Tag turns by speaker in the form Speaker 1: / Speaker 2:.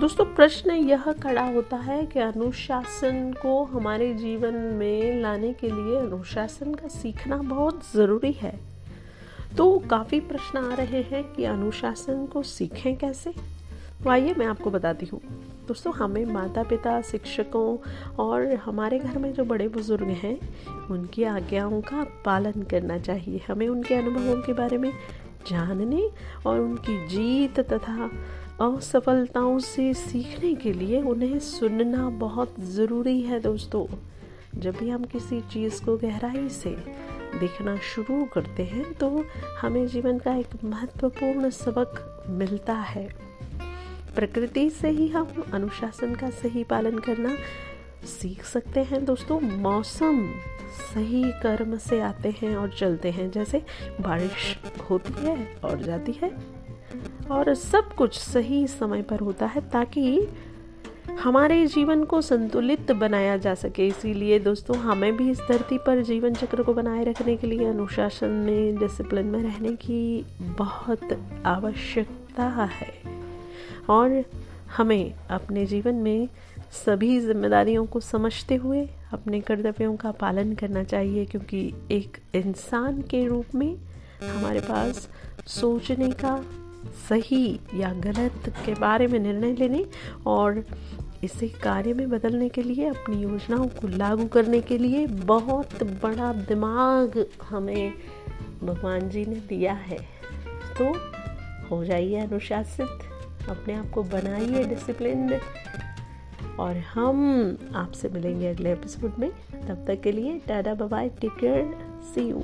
Speaker 1: दोस्तों, प्रश्न यह खड़ा होता है कि अनुशासन को हमारे जीवन में लाने के लिए अनुशासन का सीखना बहुत ज़रूरी है। तो काफ़ी प्रश्न आ रहे हैं कि अनुशासन को सीखें कैसे? तो आइए मैं आपको बताती हूँ। दोस्तों, हमें माता पिता शिक्षकों और हमारे घर में जो बड़े बुज़ुर्ग हैं, उनकी आज्ञाओं का पालन करना चाहिए। हमें उनके अनुभवों के बारे में जानने और उनकी जीत तथा असफलताओं से सीखने के लिए उन्हें सुनना बहुत ज़रूरी है दोस्तों। जब भी हम किसी चीज़ को गहराई से देखना शुरू करते हैं तो हमें जीवन का एक महत्वपूर्ण सबक मिलता है। प्रकृति से ही हम अनुशासन का सही पालन करना सीख सकते हैं। दोस्तों, मौसम सही कर्म से आते हैं और चलते हैं। जैसे बारिश होती है और जाती है और सब कुछ सही समय पर होता है ताकि हमारे जीवन को संतुलित बनाया जा सके। इसीलिए दोस्तों, हमें भी इस धरती पर जीवन चक्र को बनाए रखने के लिए अनुशासन में डिसिप्लिन में रहने की बहुत आवश्यकता है। और हमें अपने जीवन में सभी जिम्मेदारियों को समझते हुए अपने कर्तव्यों का पालन करना चाहिए, क्योंकि एक इंसान के रूप में हमारे पास सोचने का सही या गलत के बारे में निर्णय लेने और इसे कार्य में बदलने के लिए, अपनी योजनाओं को लागू करने के लिए बहुत बड़ा दिमाग हमें भगवान जी ने दिया है। तो हो जाइए अनुशासित। अपने आप को बनाइए डिसिप्लिन और हम आपसे मिलेंगे अगले एपिसोड में। तब तक के लिए tata bye take care see you